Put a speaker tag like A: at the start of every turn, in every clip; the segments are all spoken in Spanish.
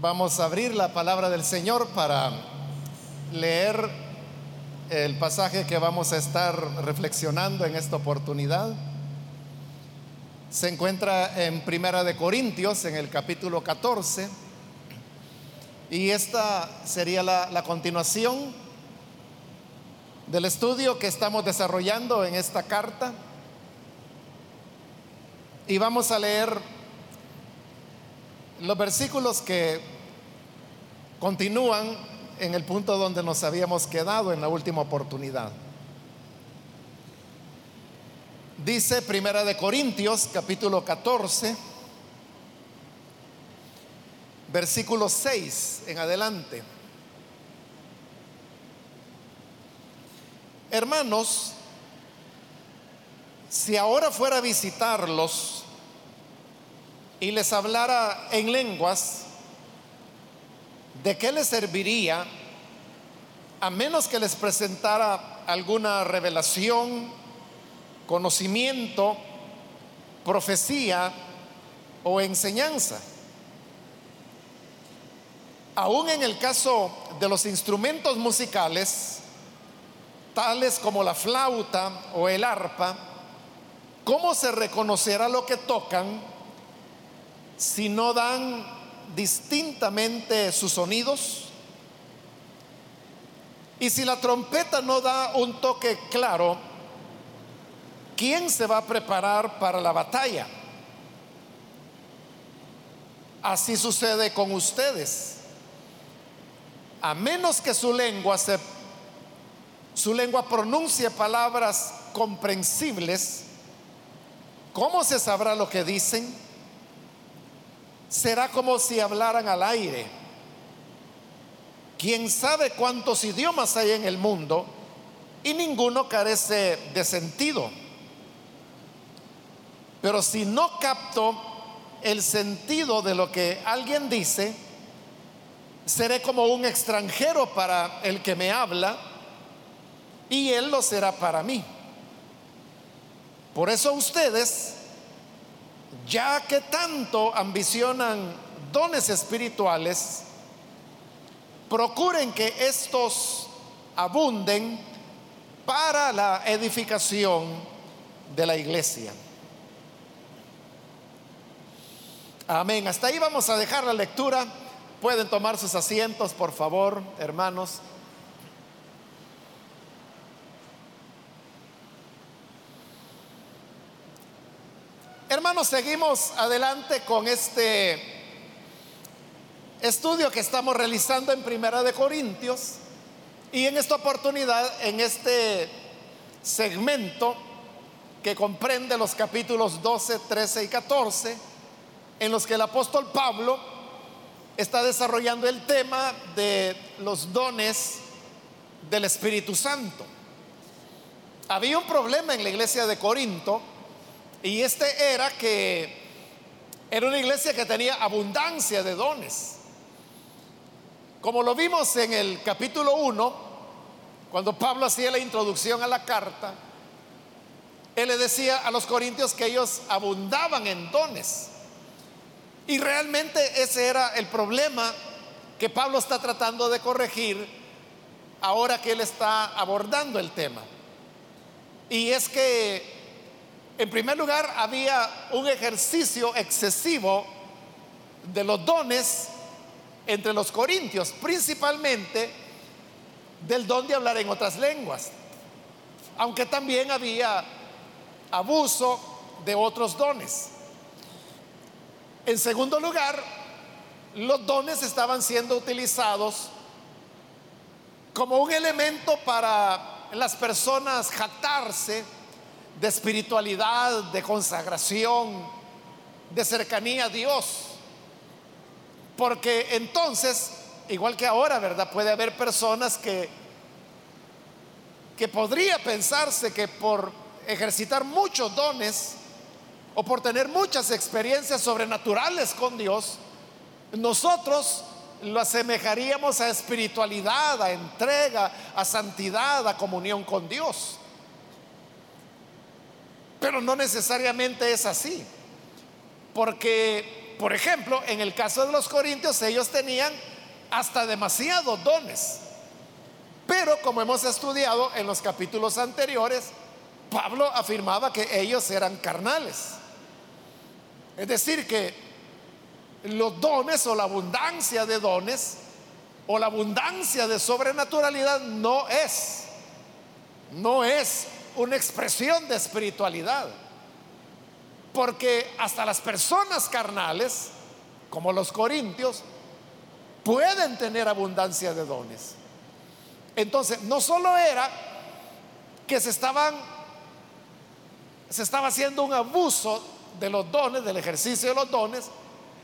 A: Vamos a abrir la palabra del Señor para leer el pasaje que vamos a estar reflexionando en esta oportunidad. Se encuentra en Primera de Corintios, en el capítulo 14. Y esta sería la, continuación del estudio que estamos desarrollando en esta carta. Y vamos a leer los versículos que continúan en el punto donde nos habíamos quedado en la última oportunidad. Dice Primera de Corintios capítulo 14 versículo 6 en adelante. Hermanos, si ahora fuera a visitarlos y les hablara en lenguas, ¿de qué les serviría a menos que les presentara alguna revelación, conocimiento, profecía o enseñanza? Aún en el caso de los instrumentos musicales, tales como la flauta o el arpa, ¿cómo se reconocerá lo que tocan si no dan distintamente sus sonidos? Y si la trompeta no da un toque claro, ¿quién se va a preparar para la batalla? Así sucede con ustedes. A menos que su lengua se su lengua pronuncie palabras comprensibles, ¿cómo se sabrá lo que dicen? Será como si hablaran al aire. Quién sabe cuántos idiomas hay en el mundo y ninguno carece de sentido. Pero si no capto el sentido de lo que alguien dice, seré como un extranjero para el que me habla y él lo será para mí. Por eso ustedes ya que tanto ambicionan dones espirituales, procuren que estos abunden para la edificación de la iglesia. Amén. Hasta ahí vamos a dejar la lectura. Pueden tomar sus asientos, por favor, hermanos. Hermanos, seguimos adelante con este estudio que estamos realizando en Primera de Corintios y en esta oportunidad, en este segmento que comprende los capítulos 12, 13 y 14, en los que el apóstol Pablo está desarrollando el tema de los dones del Espíritu Santo. Había un problema en la iglesia de Corinto y este era que era una iglesia que tenía abundancia de dones. Como lo vimos en el capítulo 1, cuando Pablo hacía la introducción a la carta, él le decía a los corintios que ellos abundaban en dones. Y realmente ese era el problema que Pablo está tratando de corregir ahora que él está abordando el tema. Y es que en primer lugar, había un ejercicio excesivo de los dones entre los corintios, principalmente del don de hablar en otras lenguas, aunque también había abuso de otros dones. En segundo lugar, los dones estaban siendo utilizados como un elemento para las personas jactarse de espiritualidad, de consagración, de cercanía a Dios. Porque entonces, igual que ahora, ¿verdad? Puede haber personas que que podría pensarse que por ejercitar muchos dones o por tener muchas experiencias sobrenaturales con Dios, nosotros lo asemejaríamos a espiritualidad, a entrega, a santidad, a comunión con Dios. Pero no necesariamente es así, porque por ejemplo, en el caso de los corintios, ellos tenían hasta demasiados dones. Pero como hemos estudiado en los capítulos anteriores, Pablo afirmaba que ellos eran carnales. Es decir, que los dones o la abundancia de dones o la abundancia de sobrenaturalidad no es, no es una expresión de espiritualidad. Porque hasta las personas carnales, como los corintios, pueden tener abundancia de dones. Entonces, no solo era que se estaban se estaba haciendo un abuso de los dones, del ejercicio de los dones,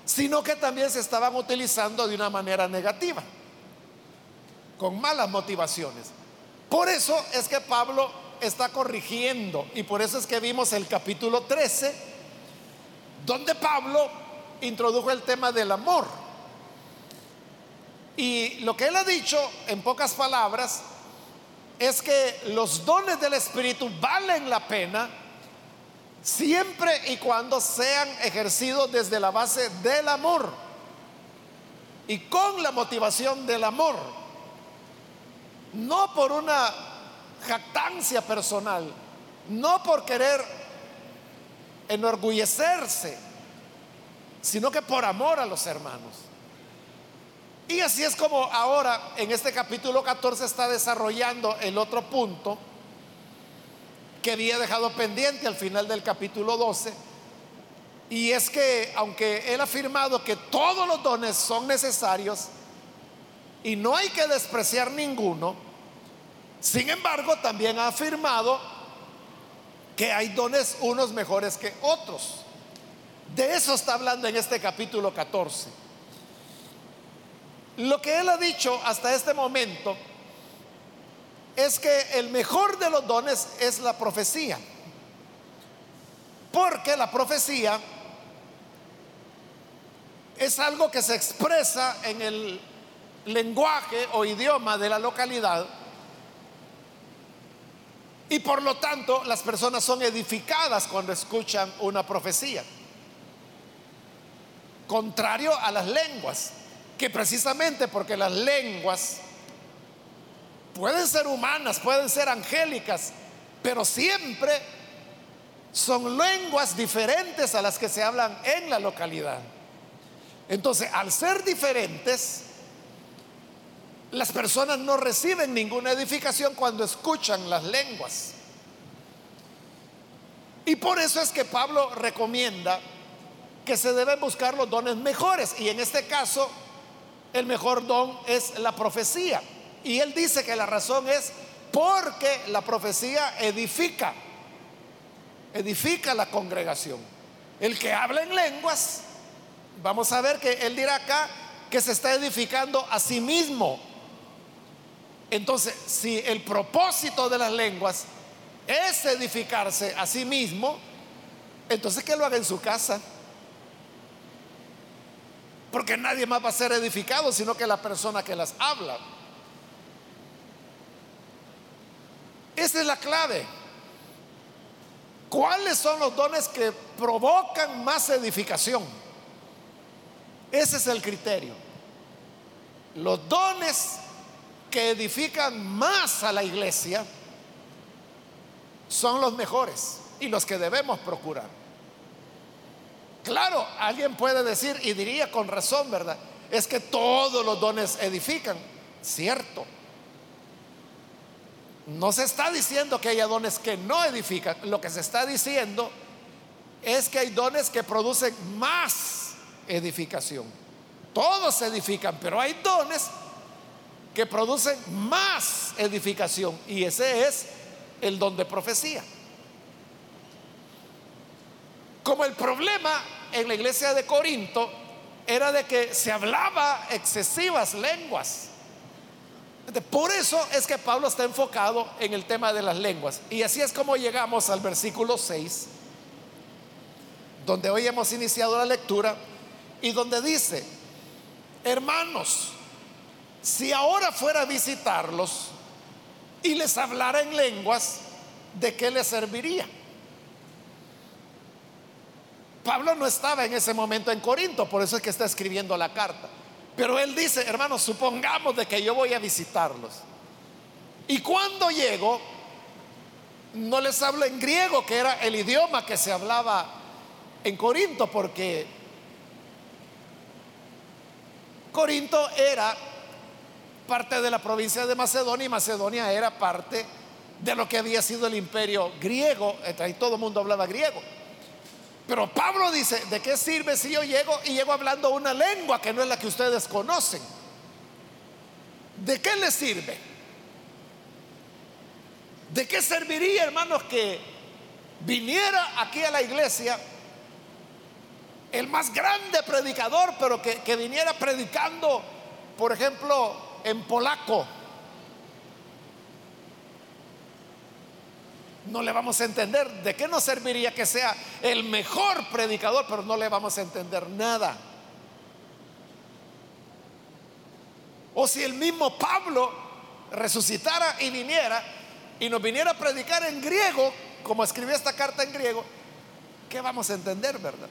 A: sino que también se estaban utilizando de una manera negativa, con malas motivaciones. Por eso es que Pablo está corrigiendo y por eso es que vimos el capítulo 13, donde Pablo introdujo el tema del amor. Y lo que él ha dicho, en pocas palabras, es que los dones del Espíritu valen la pena siempre y cuando sean ejercidos desde la base del amor y con la motivación del amor, no por una jactancia personal, no por querer enorgullecerse, sino que por amor a los hermanos. Y así es como ahora en este capítulo 14 está desarrollando el otro punto que había dejado pendiente al final del capítulo 12. Y es que aunque él ha afirmado que todos los dones son necesarios y no hay que despreciar ninguno, sin embargo también ha afirmado que hay dones unos mejores que otros. De eso está hablando en este capítulo 14. Lo que él ha dicho hasta este momento es que el mejor de los dones es la profecía. Porque la profecía es algo que se expresa en el lenguaje o idioma de la localidad y por lo tanto las personas son edificadas cuando escuchan una profecía. Contrario a las lenguas que precisamente porque las lenguas pueden ser humanas, pueden ser angélicas, pero siempre son lenguas diferentes a las que se hablan en la localidad. Entonces, al ser diferentes, las personas no reciben ninguna edificación cuando escuchan las lenguas. Y por eso es que Pablo recomienda que se deben buscar los dones mejores. Y en este caso, el mejor don es la profecía. Y él dice que la razón es porque la profecía edifica, edifica la congregación. El que habla en lenguas, vamos a ver que él dirá acá que se está edificando a sí mismo. Entonces, si el propósito de las lenguas es edificarse a sí mismo, entonces que lo haga en su casa. Porque nadie más va a ser edificado, sino que la persona que las habla. Esa es la clave. ¿Cuáles son los dones que provocan más edificación? Ese es el criterio. Los dones que edifican más a la iglesia son los mejores y los que debemos procurar. Claro, alguien puede decir, y diría con razón, ¿verdad? Es que todos los dones edifican. Cierto. No se está diciendo que haya dones que no edifican. Lo que se está diciendo es que hay dones que producen más edificación. Todos edifican, pero hay dones que producen más edificación. Y ese es el don de profecía. Como el problema en la iglesia de Corinto era de que se hablaba excesivas lenguas. Por eso es que Pablo está enfocado en el tema de las lenguas. Y así es como llegamos al versículo 6, donde hoy hemos iniciado la lectura y donde dice, hermanos, si ahora fuera a visitarlos y les hablara en lenguas, ¿de qué les serviría? Pablo no estaba en ese momento en Corinto, por eso es que está escribiendo la carta. Pero él dice, hermanos, supongamos de que yo voy a visitarlos. Y cuando llego, no les hablo en griego, que era el idioma que se hablaba en Corinto, porque Corinto era parte de la provincia de Macedonia y Macedonia era parte de lo que había sido el imperio griego, ahí todo el mundo hablaba griego. Pero Pablo dice, ¿de qué sirve si yo llego y llego hablando una lengua que no es la que ustedes conocen? ¿De qué le sirve? ¿De qué serviría, hermanos, que viniera aquí a la iglesia el más grande predicador, pero que, que viniera predicando, por ejemplo, en polaco? no le vamos a entender. ¿De qué nos serviría que sea el mejor predicador, pero no le vamos a entender nada? O si el mismo Pablo resucitara y viniera y nos viniera a predicar en griego, como escribió esta carta en griego, ¿qué vamos a entender, verdad?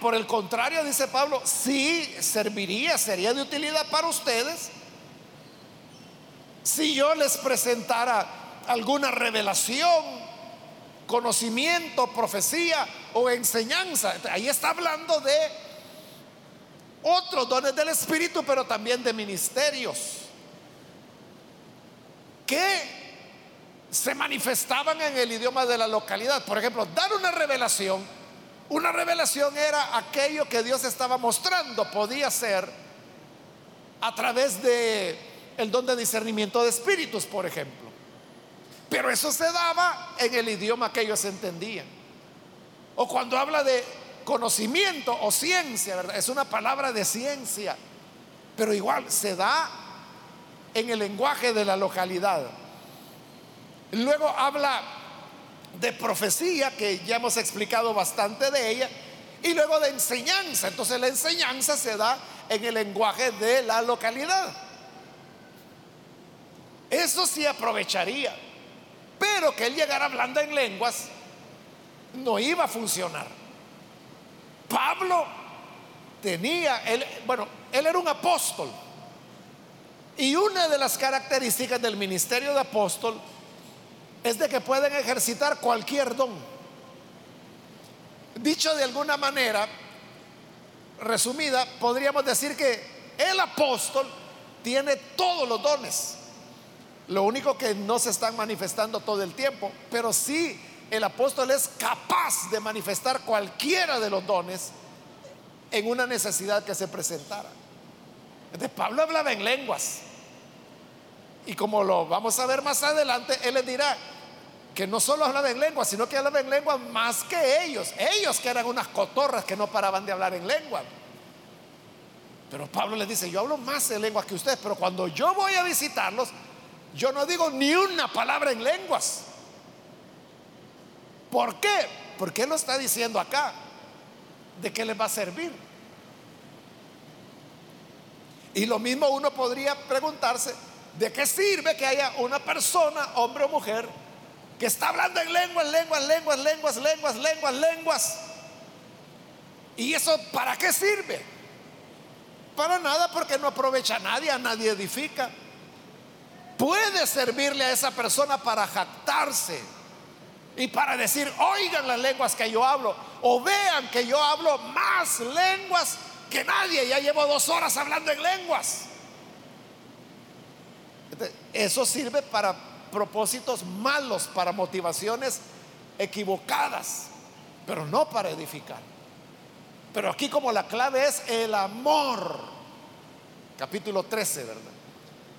A: Por el contrario, dice Pablo, sí serviría, sería de utilidad para ustedes si yo les presentara alguna revelación, conocimiento, profecía o enseñanza, ahí está hablando de otros dones del Espíritu, pero también de ministerios que se manifestaban en el idioma de la localidad. Por ejemplo, dar una revelación. Una revelación era aquello que Dios estaba mostrando, podía ser a través de el don de discernimiento de espíritus, por ejemplo. Pero eso se daba en el idioma que ellos entendían. O cuando habla de conocimiento o ciencia, ¿verdad? Es una palabra de ciencia, pero igual se da en el lenguaje de la localidad. Luego habla de profecía, que ya hemos explicado bastante de ella, y luego de enseñanza. Entonces la enseñanza se da en el lenguaje de la localidad. Eso sí aprovecharía. Pero que él llegara hablando en lenguas no iba a funcionar. Pablo tenía, él, bueno, él era un apóstol. Y una de las características del ministerio de apóstol es de que pueden ejercitar cualquier don. Dicho de alguna manera, resumida, podríamos decir que el apóstol tiene todos los dones. Lo único que no se están manifestando todo el tiempo, pero sí el apóstol es capaz de manifestar cualquiera de los dones en una necesidad que se presentara. De Pablo hablaba en lenguas. Y como lo vamos a ver más adelante, él les dirá que no solo hablaba en lenguas, sino que hablaba en lenguas más que ellos. Ellos que eran unas cotorras que no paraban de hablar en lengua. Pero Pablo les dice, yo hablo más en lenguas que ustedes, pero cuando yo voy a visitarlos, yo no digo ni una palabra en lenguas. ¿Por qué? Porque Él lo está diciendo acá. ¿De qué les va a servir? Y lo mismo uno podría preguntarse, ¿de qué sirve que haya una persona, hombre o mujer, que está hablando en lenguas, lenguas, lenguas, lenguas, lenguas, lenguas, lenguas? ¿Y eso para qué sirve? Para nada porque no aprovecha a nadie, a nadie edifica puede servirle a esa persona para jactarse y para decir, oigan las lenguas que yo hablo, o vean que yo hablo más lenguas que nadie, ya llevo dos horas hablando en lenguas. Eso sirve para propósitos malos, para motivaciones equivocadas, pero no para edificar. Pero aquí como la clave es el amor, capítulo 13, ¿verdad?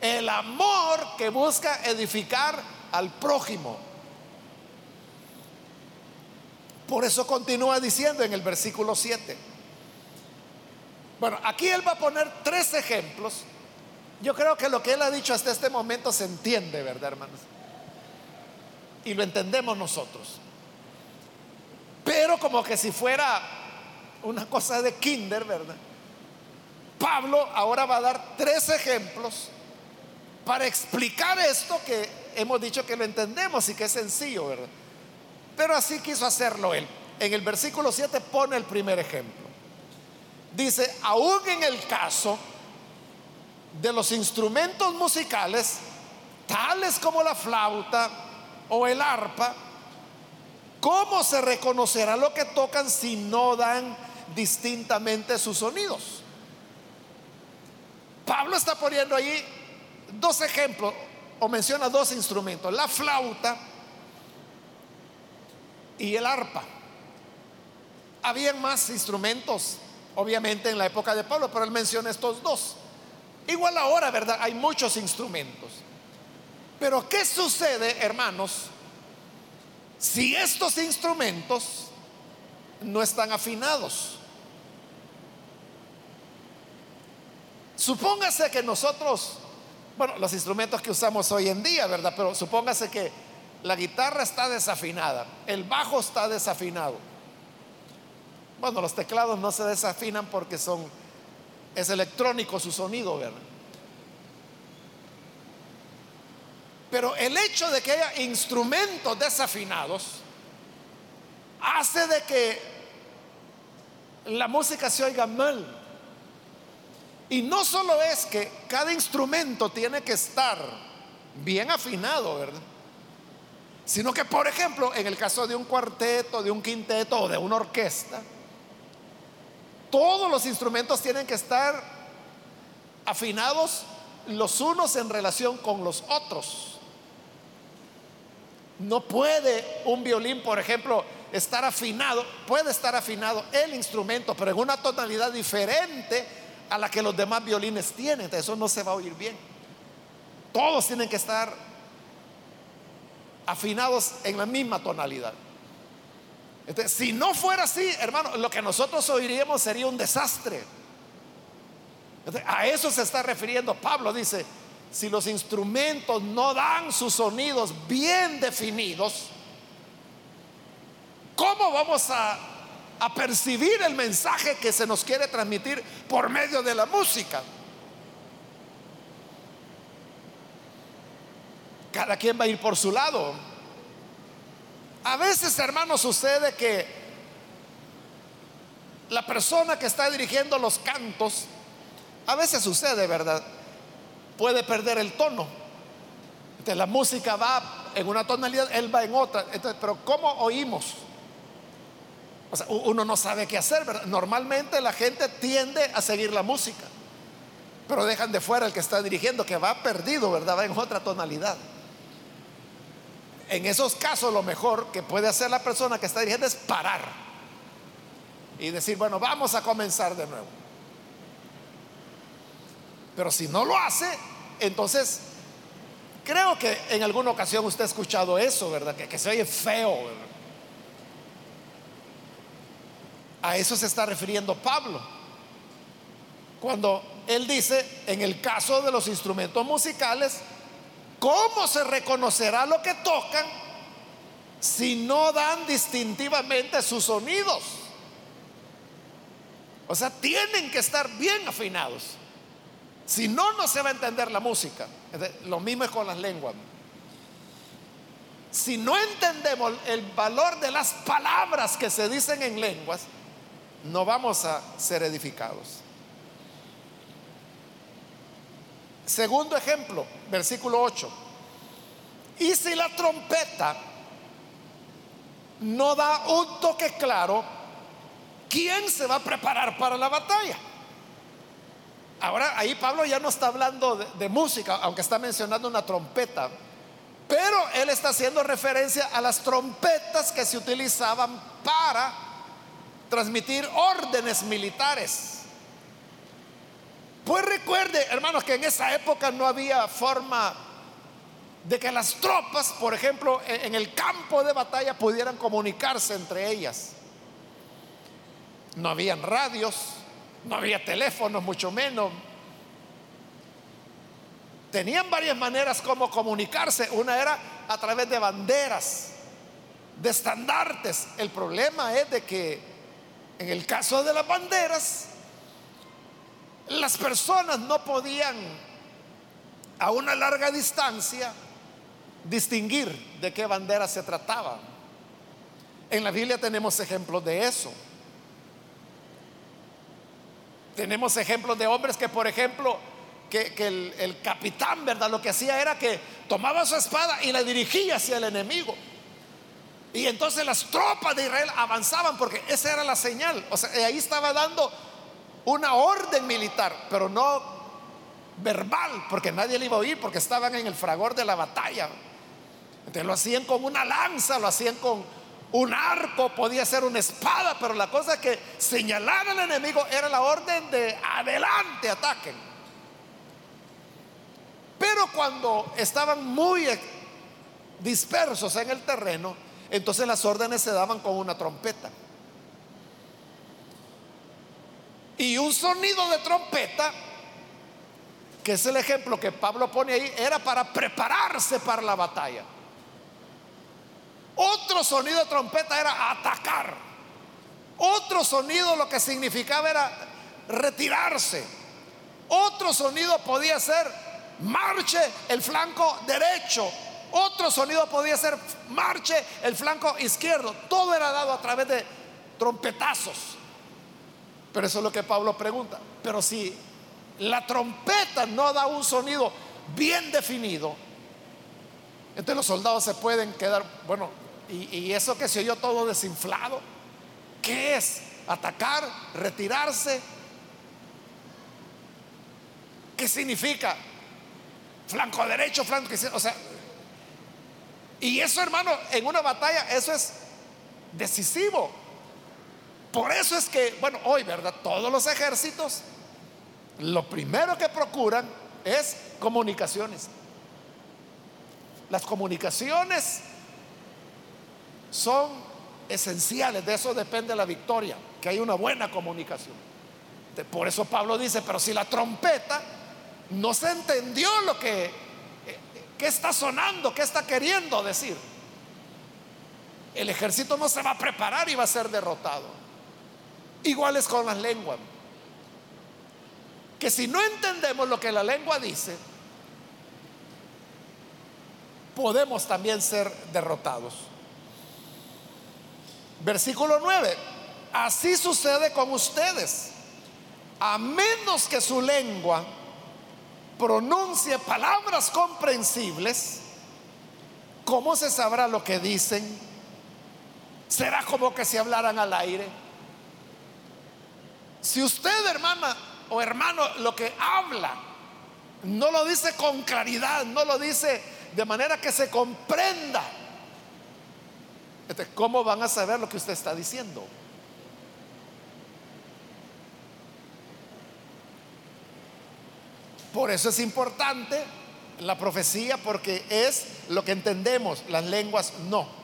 A: El amor que busca edificar al prójimo. Por eso continúa diciendo en el versículo 7. Bueno, aquí él va a poner tres ejemplos. Yo creo que lo que él ha dicho hasta este momento se entiende, ¿verdad, hermanos? Y lo entendemos nosotros. Pero como que si fuera una cosa de kinder, ¿verdad? Pablo ahora va a dar tres ejemplos para explicar esto que hemos dicho que lo entendemos y que es sencillo, ¿verdad? Pero así quiso hacerlo él. En el versículo 7 pone el primer ejemplo. Dice, aún en el caso de los instrumentos musicales, tales como la flauta o el arpa, ¿cómo se reconocerá lo que tocan si no dan distintamente sus sonidos? Pablo está poniendo ahí dos ejemplos, o menciona dos instrumentos, la flauta y el arpa. Habían más instrumentos, obviamente, en la época de Pablo, pero él menciona estos dos. Igual ahora, ¿verdad? Hay muchos instrumentos. Pero ¿qué sucede, hermanos, si estos instrumentos no están afinados? Supóngase que nosotros, bueno, los instrumentos que usamos hoy en día, ¿verdad? Pero supóngase que la guitarra está desafinada, el bajo está desafinado. Bueno, los teclados no se desafinan porque son es electrónico su sonido, ¿verdad? Pero el hecho de que haya instrumentos desafinados hace de que la música se oiga mal. Y no solo es que cada instrumento tiene que estar bien afinado, ¿verdad? Sino que, por ejemplo, en el caso de un cuarteto, de un quinteto o de una orquesta, todos los instrumentos tienen que estar afinados los unos en relación con los otros. No puede un violín, por ejemplo, estar afinado, puede estar afinado el instrumento, pero en una tonalidad diferente a la que los demás violines tienen. Eso no se va a oír bien. Todos tienen que estar afinados en la misma tonalidad. Si no fuera así, hermano, lo que nosotros oiríamos sería un desastre. a eso se está refiriendo Pablo. Dice, si los instrumentos no dan sus sonidos bien definidos, ¿cómo vamos a, a percibir el mensaje que se nos quiere transmitir por medio de la música? Cada quien va a ir por su lado. A veces, hermanos, sucede que la persona que está dirigiendo los cantos, a veces sucede, ¿verdad? puede perder el tono. Entonces, la música va en una tonalidad, él va en otra. Pero ¿cómo oímos? O sea, uno no sabe qué hacer, ¿verdad? Normalmente la gente tiende a seguir la música, pero dejan de fuera el que está dirigiendo, que va perdido, ¿verdad? Va en otra tonalidad. En esos casos lo mejor que puede hacer la persona que está dirigiendo es parar y decir, bueno, vamos a comenzar de nuevo. Pero si no lo hace, entonces creo que en alguna ocasión usted ha escuchado eso, ¿verdad? Que, se oye feo. A eso se está refiriendo Pablo. Cuando él dice, en el caso de los instrumentos musicales, ¿cómo se reconocerá lo que tocan si no dan distintivamente sus sonidos? O sea, tienen que estar bien afinados. Si no, no se va a entender la música. Lo mismo es con las lenguas. Si no entendemos el valor de las palabras que se dicen en lenguas, no vamos a ser edificados. Segundo ejemplo, versículo 8. Y si la trompeta no da un toque claro, ¿quién se va a preparar para la batalla? Ahora ahí Pablo ya no está hablando de, música, aunque está mencionando una trompeta. Pero él está haciendo referencia a las trompetas que se utilizaban para transmitir órdenes militares. Pues recuerde, hermanos, que en esa época no había forma de que las tropas, por ejemplo, en el campo de batalla pudieran comunicarse entre ellas. No habían radios, no había teléfonos, mucho menos. Tenían varias maneras como comunicarse. Una era a través de banderas, de estandartes. El problema es de que en el caso de las banderas, las personas no podían a una larga distancia distinguir de qué bandera se trataba. En la Biblia tenemos ejemplos de eso. Tenemos ejemplos de hombres que, por ejemplo, que, el, el, capitán, ¿verdad? Lo que hacía era que tomaba su espada y la dirigía hacia el enemigo. Y entonces las tropas de Israel avanzaban porque esa era la señal. O sea, ahí estaba dando una orden militar, pero no verbal, porque nadie le iba a oír, porque estaban en el fragor de la batalla. Entonces lo hacían con una lanza, lo hacían con un arco, podía ser una espada, pero la cosa que señalar al enemigo era la orden de adelante, ataquen. Pero cuando estaban muy dispersos en el terreno, entonces las órdenes se daban con una trompeta. Y un sonido de trompeta, que es el ejemplo que Pablo pone ahí, era para prepararse para la batalla. Otro sonido de trompeta era atacar. Otro sonido lo que significaba era retirarse. Otro sonido podía ser marche el flanco derecho otro sonido podía ser marche el flanco izquierdo. Todo era dado a través de trompetazos. Pero eso es lo que Pablo pregunta. Pero si la trompeta no da un sonido bien definido, entonces los soldados se pueden quedar, bueno, y, eso que se oyó todo desinflado, ¿qué es? ¿Atacar? ¿Retirarse? ¿Qué significa? Flanco derecho, flanco izquierdo. O sea, y eso, hermano, en una batalla, eso es decisivo. Por eso es que, bueno, hoy, ¿verdad? Todos los ejércitos, lo primero que procuran es comunicaciones. Las comunicaciones son esenciales, de eso depende la victoria, que hay una buena comunicación. Por eso Pablo dice, pero si la trompeta no se entendió lo que ¿Qué está sonando? ¿Qué está queriendo decir? El ejército no se va a preparar y va a ser derrotado. Igual es con las lenguas. Que si no entendemos lo que la lengua dice, podemos también ser derrotados. Versículo 9. Así sucede con ustedes. A menos que su lengua pronuncie palabras comprensibles, ¿cómo se sabrá lo que dicen? ¿Será como que se hablaran al aire? Si usted, hermana o hermano, lo que habla, no lo dice con claridad, no lo dice de manera que se comprenda, ¿cómo van a saber lo que usted está diciendo? Por eso es importante la profecía porque es lo que entendemos, las lenguas no.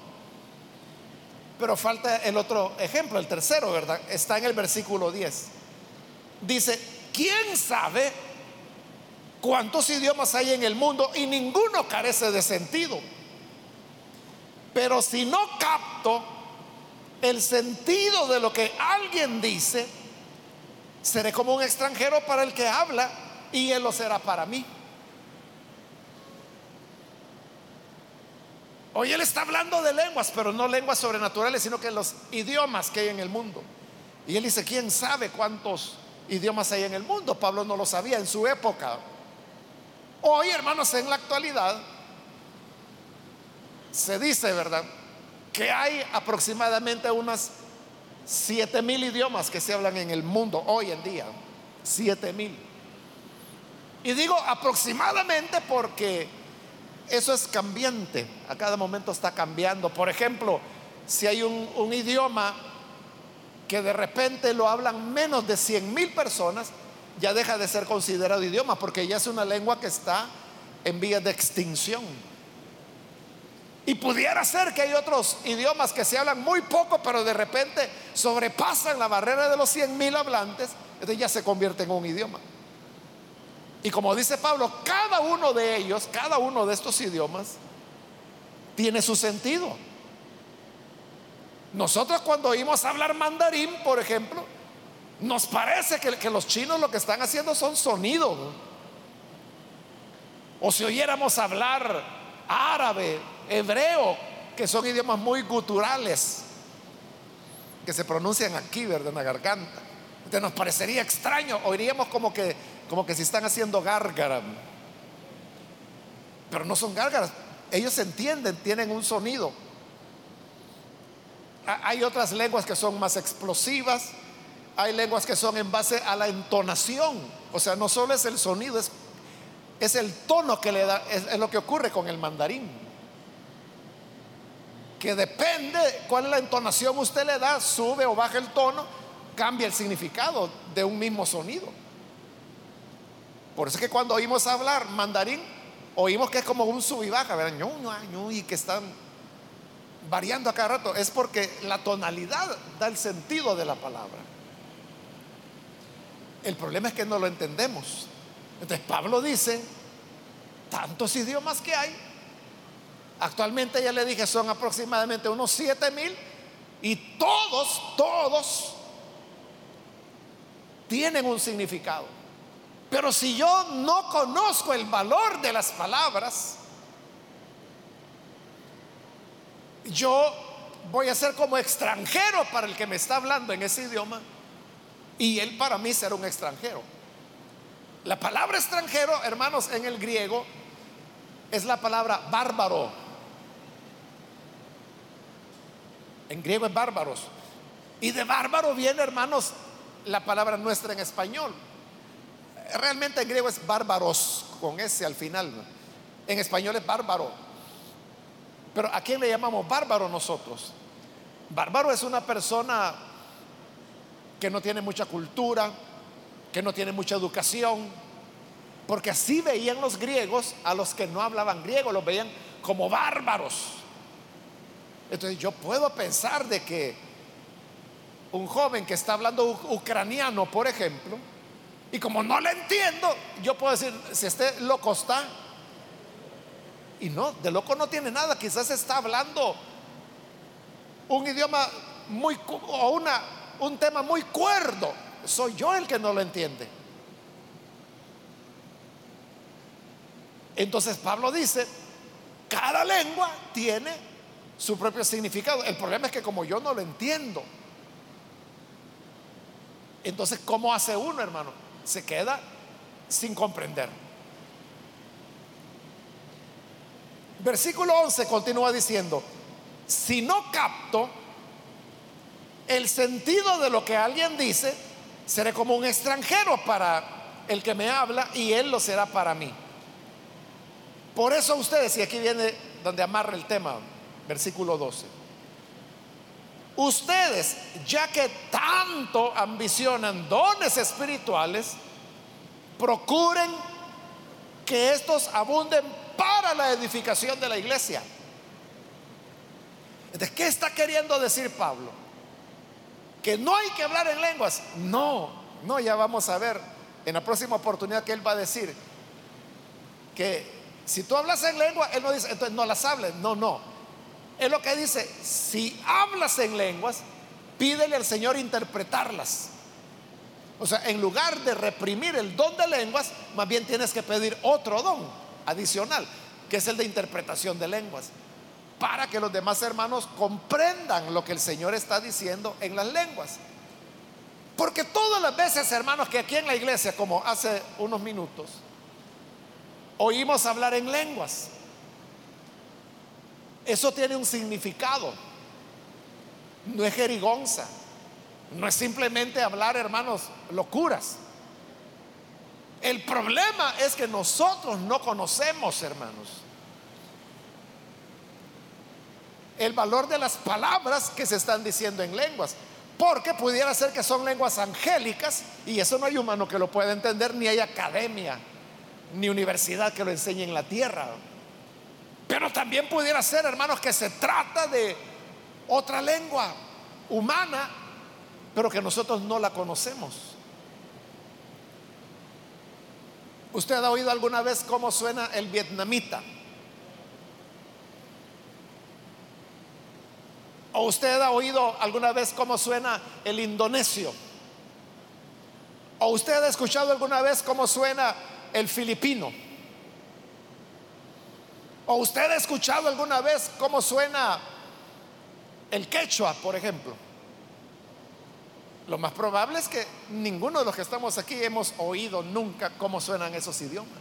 A: Pero falta el otro ejemplo, el tercero, ¿verdad? Está en el versículo 10. Dice, ¿quién sabe cuántos idiomas hay en el mundo y ninguno carece de sentido? Pero si no capto el sentido de lo que alguien dice, seré como un extranjero para el que habla y Él lo será para mí. Hoy Él está hablando de lenguas, pero no lenguas sobrenaturales, sino que los idiomas que hay en el mundo. Y Él dice, ¿quién sabe cuántos idiomas hay en el mundo? Pablo no lo sabía en su época. Hoy, hermanos, en la actualidad, se dice, ¿verdad? Que hay aproximadamente unas siete mil idiomas que se hablan en el mundo hoy en día. Siete mil. Y digo aproximadamente porque eso es cambiante, a cada momento está cambiando. Por ejemplo, si hay un, idioma que de repente lo hablan menos de 100 mil personas, ya deja de ser considerado idioma porque ya es una lengua que está en vía de extinción. Y pudiera ser que hay otros idiomas que se hablan muy poco, pero de repente sobrepasan la barrera de los 100 mil hablantes, entonces ya se convierte en un idioma. Y como dice Pablo, cada uno de ellos, cada uno de estos idiomas, tiene su sentido. Nosotros cuando oímos hablar mandarín, por ejemplo, nos parece que, los chinos lo que están haciendo son sonidos. O si oyéramos hablar árabe, hebreo, que son idiomas muy guturales, que se pronuncian aquí, ¿verdad? En la garganta. Entonces nos parecería extraño, oiríamos como que, como que si están haciendo gárgaras. Pero no son gárgaras, ellos entienden, tienen un sonido. Hay otras lenguas que son más explosivas, hay lenguas que son en base a la entonación, o sea, no solo es el sonido, es, el tono que le da, es, lo que ocurre con el mandarín. Que depende cuál es la entonación usted le da, sube o baja el tono, cambia el significado de un mismo sonido. Por eso es que cuando oímos hablar mandarín, oímos que es como un sub y baja, ¿verdad? y que están variando a cada rato. Es porque la tonalidad da el sentido de la palabra. El problema es que no lo entendemos. Entonces Pablo dice, tantos idiomas que hay. Actualmente ya le dije, son aproximadamente unos 7 mil. Y todos, todos tienen un significado. Pero si yo no conozco el valor de las palabras, yo voy a ser como extranjero para el que me está hablando en ese idioma y él para mí será un extranjero. La palabra extranjero, hermanos, en el griego es la palabra bárbaro. En griego es bárbaros. Y de bárbaro viene, hermanos, la palabra nuestra en español. Realmente en griego es bárbaros, con ese al final. En español es bárbaro. Pero ¿a quién le llamamos bárbaro nosotros? Bárbaro es una persona que no tiene mucha cultura, que no tiene mucha educación, porque así veían los griegos a los que no hablaban griego, los veían como bárbaros. Entonces yo puedo pensar de que un joven que está hablando ucraniano, por ejemplo, y como no le entiendo, yo puedo decir, si este loco está, y no, de loco no tiene nada, quizás está hablando un idioma muy, o un tema muy cuerdo, soy yo el que no lo entiende. Entonces Pablo dice, cada lengua tiene su propio significado. El problema es que como yo no lo entiendo, entonces ¿cómo hace uno, hermano? Se queda sin comprender. Versículo 11 continúa diciendo, si no capto el sentido de lo que alguien dice, seré como un extranjero para el que me habla y él lo será para mí. Por eso ustedes, y aquí viene donde amarra el tema, versículo 12. Ustedes, ya que tanto ambicionan dones espirituales, procuren que estos abunden para la edificación de la iglesia. Entonces, ¿qué está queriendo decir Pablo? Que no hay que hablar en lenguas. No, no, ya vamos a ver en la próxima oportunidad que él va a decir que si tú hablas en lengua, él no dice, entonces no las hables. No, no. Es lo que dice, si hablas en lenguas, pídele al Señor interpretarlas. O sea, en lugar de reprimir el don de lenguas, más bien tienes que pedir otro don adicional, que es el de interpretación de lenguas, para que los demás hermanos comprendan lo que el Señor está diciendo en las lenguas. Porque todas las veces, hermanos, que aquí en la iglesia, como hace unos minutos, oímos hablar en lenguas, eso tiene un significado, no es jerigonza, no es simplemente hablar, hermanos, locuras. El problema es que nosotros no conocemos, hermanos, el valor de las palabras que se están diciendo en lenguas. Porque pudiera ser que son lenguas angélicas y eso no hay humano que lo pueda entender, ni hay academia, ni universidad que lo enseñe en la tierra. Pero también pudiera ser, hermanos, que se trata de otra lengua humana, pero que nosotros no la conocemos. ¿Usted ha oído alguna vez cómo suena el vietnamita? ¿O usted ha oído alguna vez cómo suena el indonesio? ¿O usted ha escuchado alguna vez cómo suena el filipino? ¿O usted ha escuchado alguna vez cómo suena el quechua, por ejemplo? Lo más probable es que ninguno de los que estamos aquí hemos oído nunca cómo suenan esos idiomas.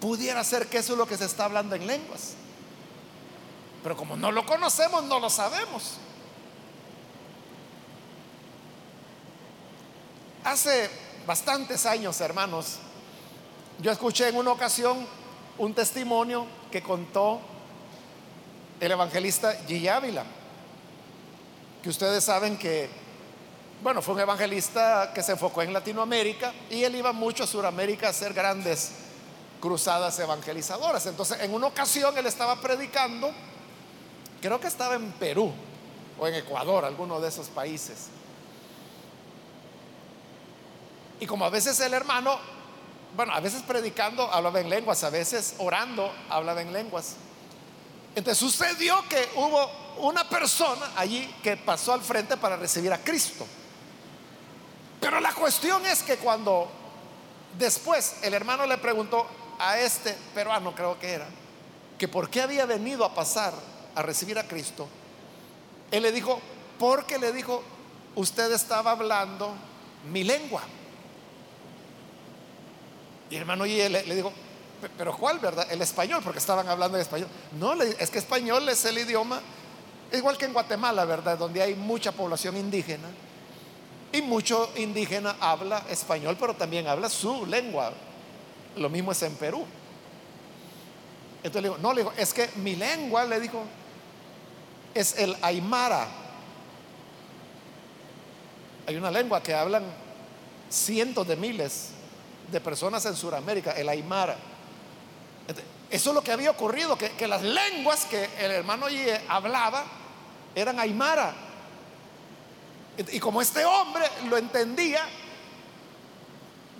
A: Pudiera ser que eso es lo que se está hablando en lenguas. Pero como no lo conocemos, no lo sabemos. Hace bastantes años, hermanos, yo escuché en una ocasión un testimonio que contó el evangelista G. Ávila, que ustedes saben que, bueno, fue un evangelista que se enfocó en Latinoamérica y él iba mucho a Sudamérica a hacer grandes cruzadas evangelizadoras. Entonces, en una ocasión él estaba predicando, creo que estaba en Perú o en Ecuador, alguno de esos países. Y como a veces el hermano, bueno, a veces predicando hablaba en lenguas, a veces orando hablaba en lenguas. Entonces sucedió que hubo una persona allí que pasó al frente para recibir a Cristo. Pero la cuestión es que cuando después el hermano le preguntó a este peruano, creo que era, que por qué había venido a pasar a recibir a Cristo, él le dijo, porque le dijo, usted estaba hablando mi lengua. Y hermano y le, le dijo, pero ¿cuál, verdad? El español, porque estaban hablando en español. No, es que español es el idioma, igual que en Guatemala, ¿verdad? Donde hay mucha población indígena. Y mucho indígena habla español, pero también habla su lengua. Lo mismo es en Perú. Entonces le digo, no, le digo, es que mi lengua, le digo, es el aymara. Hay una lengua que hablan cientos de miles de personas en Sudamérica, el aymara. Eso es lo que había ocurrido, que, las lenguas que el hermano hablaba eran aymara. Y como este hombre lo entendía,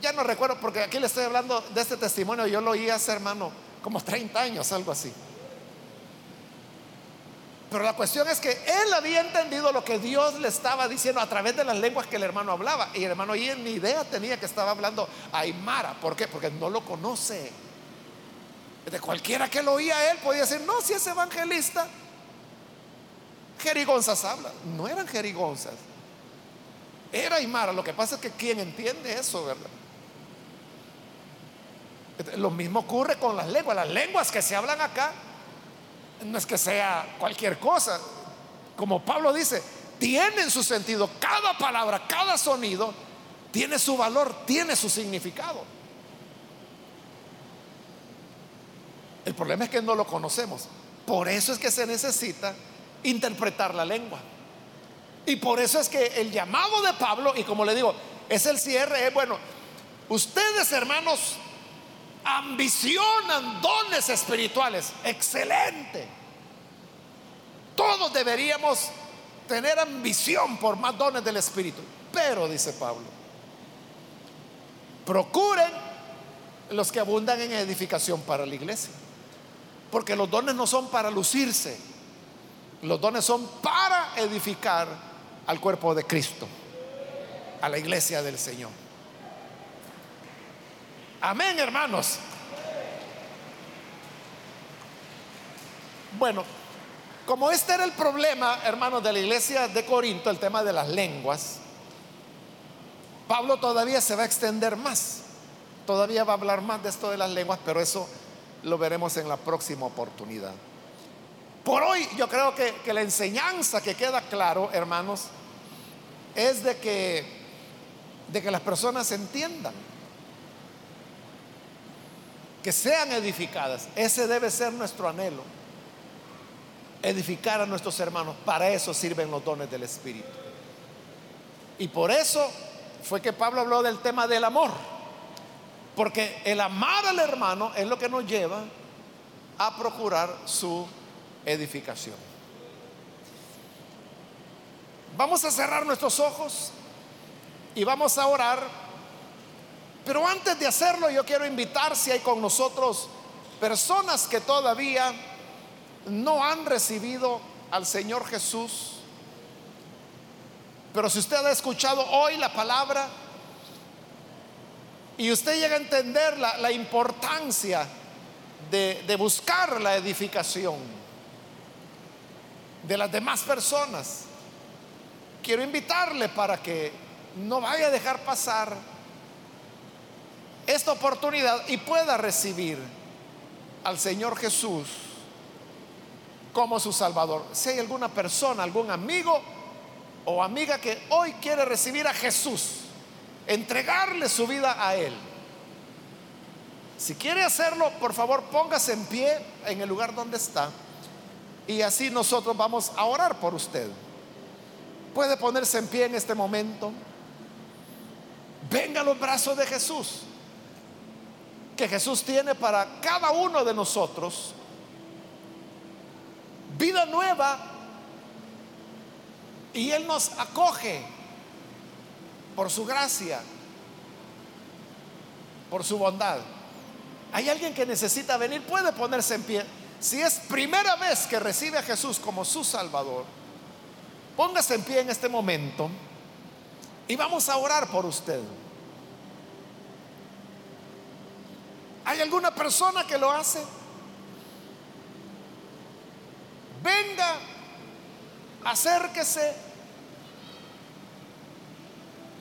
A: ya no recuerdo, porque aquí le estoy hablando de este testimonio, yo lo oí hace, hermano, como 30 años, algo así. Pero la cuestión es que él había entendido lo que Dios le estaba diciendo a través de las lenguas que el hermano hablaba. Y el hermano y ni idea tenía que estaba hablando aymara. ¿Por qué? Porque no lo conoce. De cualquiera que lo oía él podía decir, no, si es evangelista, jerigonzas habla. No eran jerigonzas. Era Aymara. Lo que pasa es que quien entiende eso, ¿verdad? Lo mismo ocurre con las lenguas. Las lenguas que se hablan acá no es que sea cualquier cosa. Como Pablo dice, tienen su sentido. Cada palabra, cada sonido tiene su valor, tiene su significado. El problema es que no lo conocemos. Por eso es que se necesita interpretar la lengua. Y por eso es que el llamado de Pablo, y como le digo, es el cierre, es bueno, ustedes hermanos ambicionan dones espirituales, excelente. Todos deberíamos tener ambición por más dones del Espíritu. Pero, dice Pablo, procuren los que abundan en edificación para la iglesia. Porque los dones no son para lucirse, los dones son para edificar al cuerpo de Cristo, a la iglesia del Señor. Amén, hermanos. Bueno, como este era el problema, hermanos, de la iglesia de Corinto, el tema de las lenguas, Pablo todavía se va a extender más. Todavía va a hablar más de esto de las lenguas, pero eso lo veremos en la próxima oportunidad. Por hoy yo creo que, la enseñanza que queda claro, hermanos, es de que, de que las personas entiendan, que sean edificadas. Ese debe ser nuestro anhelo. Edificar a nuestros hermanos. Para eso sirven los dones del Espíritu. Y por eso fue que Pablo habló del tema del amor. Porque el amar al hermano es lo que nos lleva a procurar su edificación. Vamos a cerrar nuestros ojos y vamos a orar. Pero antes de hacerlo yo quiero invitar si hay con nosotros personas que todavía no han recibido al Señor Jesús. Pero si usted ha escuchado hoy la palabra, y usted llega a entender la, importancia de, buscar la edificación de las demás personas. quiero invitarle para que no vaya a dejar pasar esta oportunidad y pueda recibir al Señor Jesús como su Salvador. Si hay alguna persona, algún amigo o amiga que hoy quiere recibir a Jesús, entregarle su vida a Él. Si quiere hacerlo, por favor, póngase en pie en el lugar donde está y así nosotros vamos a orar por usted. Puede ponerse en pie en este momento. Venga a los brazos de Jesús, que Jesús tiene para cada uno de nosotros. Vida nueva. Y Él nos acoge por su gracia, por su bondad. Hay alguien que necesita venir, puede ponerse en pie. Si es primera vez que recibe a Jesús como su Salvador, póngase en pie en este momento y vamos a orar por usted. ¿Hay alguna persona que lo hace? Venga, acérquese,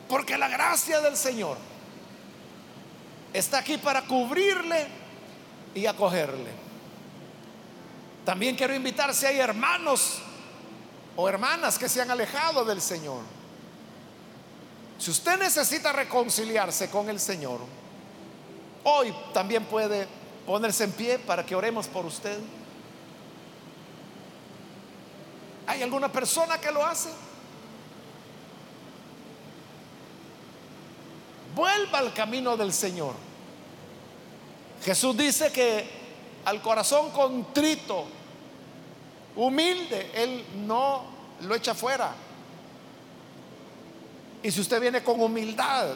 A: porque la gracia del Señor está aquí para cubrirle y acogerle. También quiero invitar si hay hermanos o hermanas que se han alejado del Señor. Si usted necesita reconciliarse con el Señor, hoy también puede ponerse en pie para que oremos por usted. ¿Hay alguna persona que lo hace? Vuelva al camino del Señor. Jesús dice que al corazón contrito, humilde, Él no lo echa fuera. Y si usted viene con humildad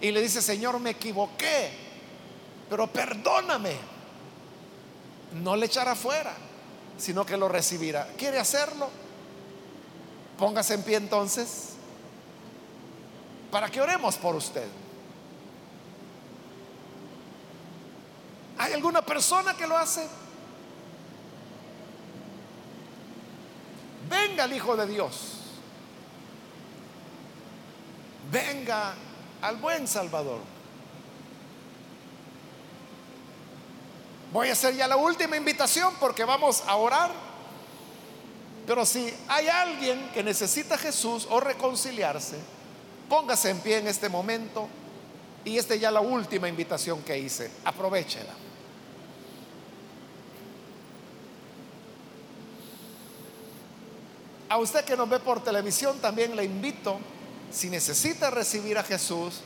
A: y le dice, Señor, me equivoqué, pero perdóname, no le echará fuera, sino que lo recibirá. ¿Quiere hacerlo? Póngase en pie entonces para que oremos por usted. ¿Hay alguna persona que lo hace? Venga el Hijo de Dios. Venga al buen Salvador. Voy a hacer ya la última invitación porque vamos a orar. Pero si hay alguien que necesita a Jesús o reconciliarse, póngase en pie en este momento. Y esta es ya la última invitación que hice. Aprovechela. A usted que nos ve por televisión también le invito, si necesita recibir a Jesús,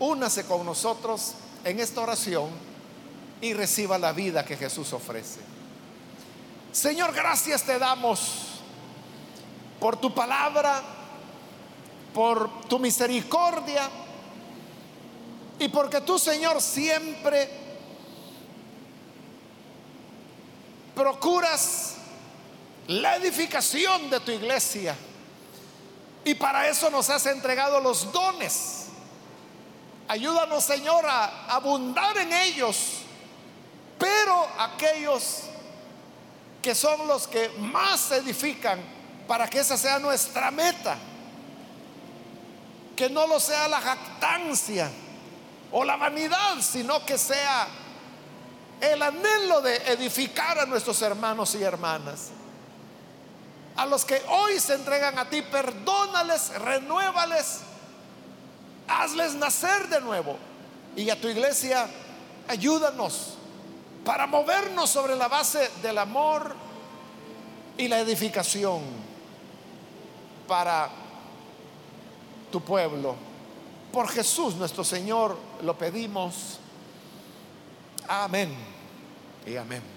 A: únase con nosotros en esta oración y reciba la vida que Jesús ofrece. Señor, gracias te damos por tu palabra, por tu misericordia y porque tú, Señor, siempre procuras la edificación de tu iglesia. Y para eso nos has entregado los dones. Ayúdanos, Señor, a abundar en ellos. Pero aquellos que son los que más edifican, para que esa sea nuestra meta. Que no lo sea la jactancia o la vanidad, sino que sea el anhelo de edificar a nuestros hermanos y hermanas. A los que hoy se entregan a ti, perdónales, renuévales, hazles nacer de nuevo. Y a tu iglesia, ayúdanos para movernos sobre la base del amor y la edificación para tu pueblo. Por Jesús nuestro Señor lo pedimos. Amén y amén.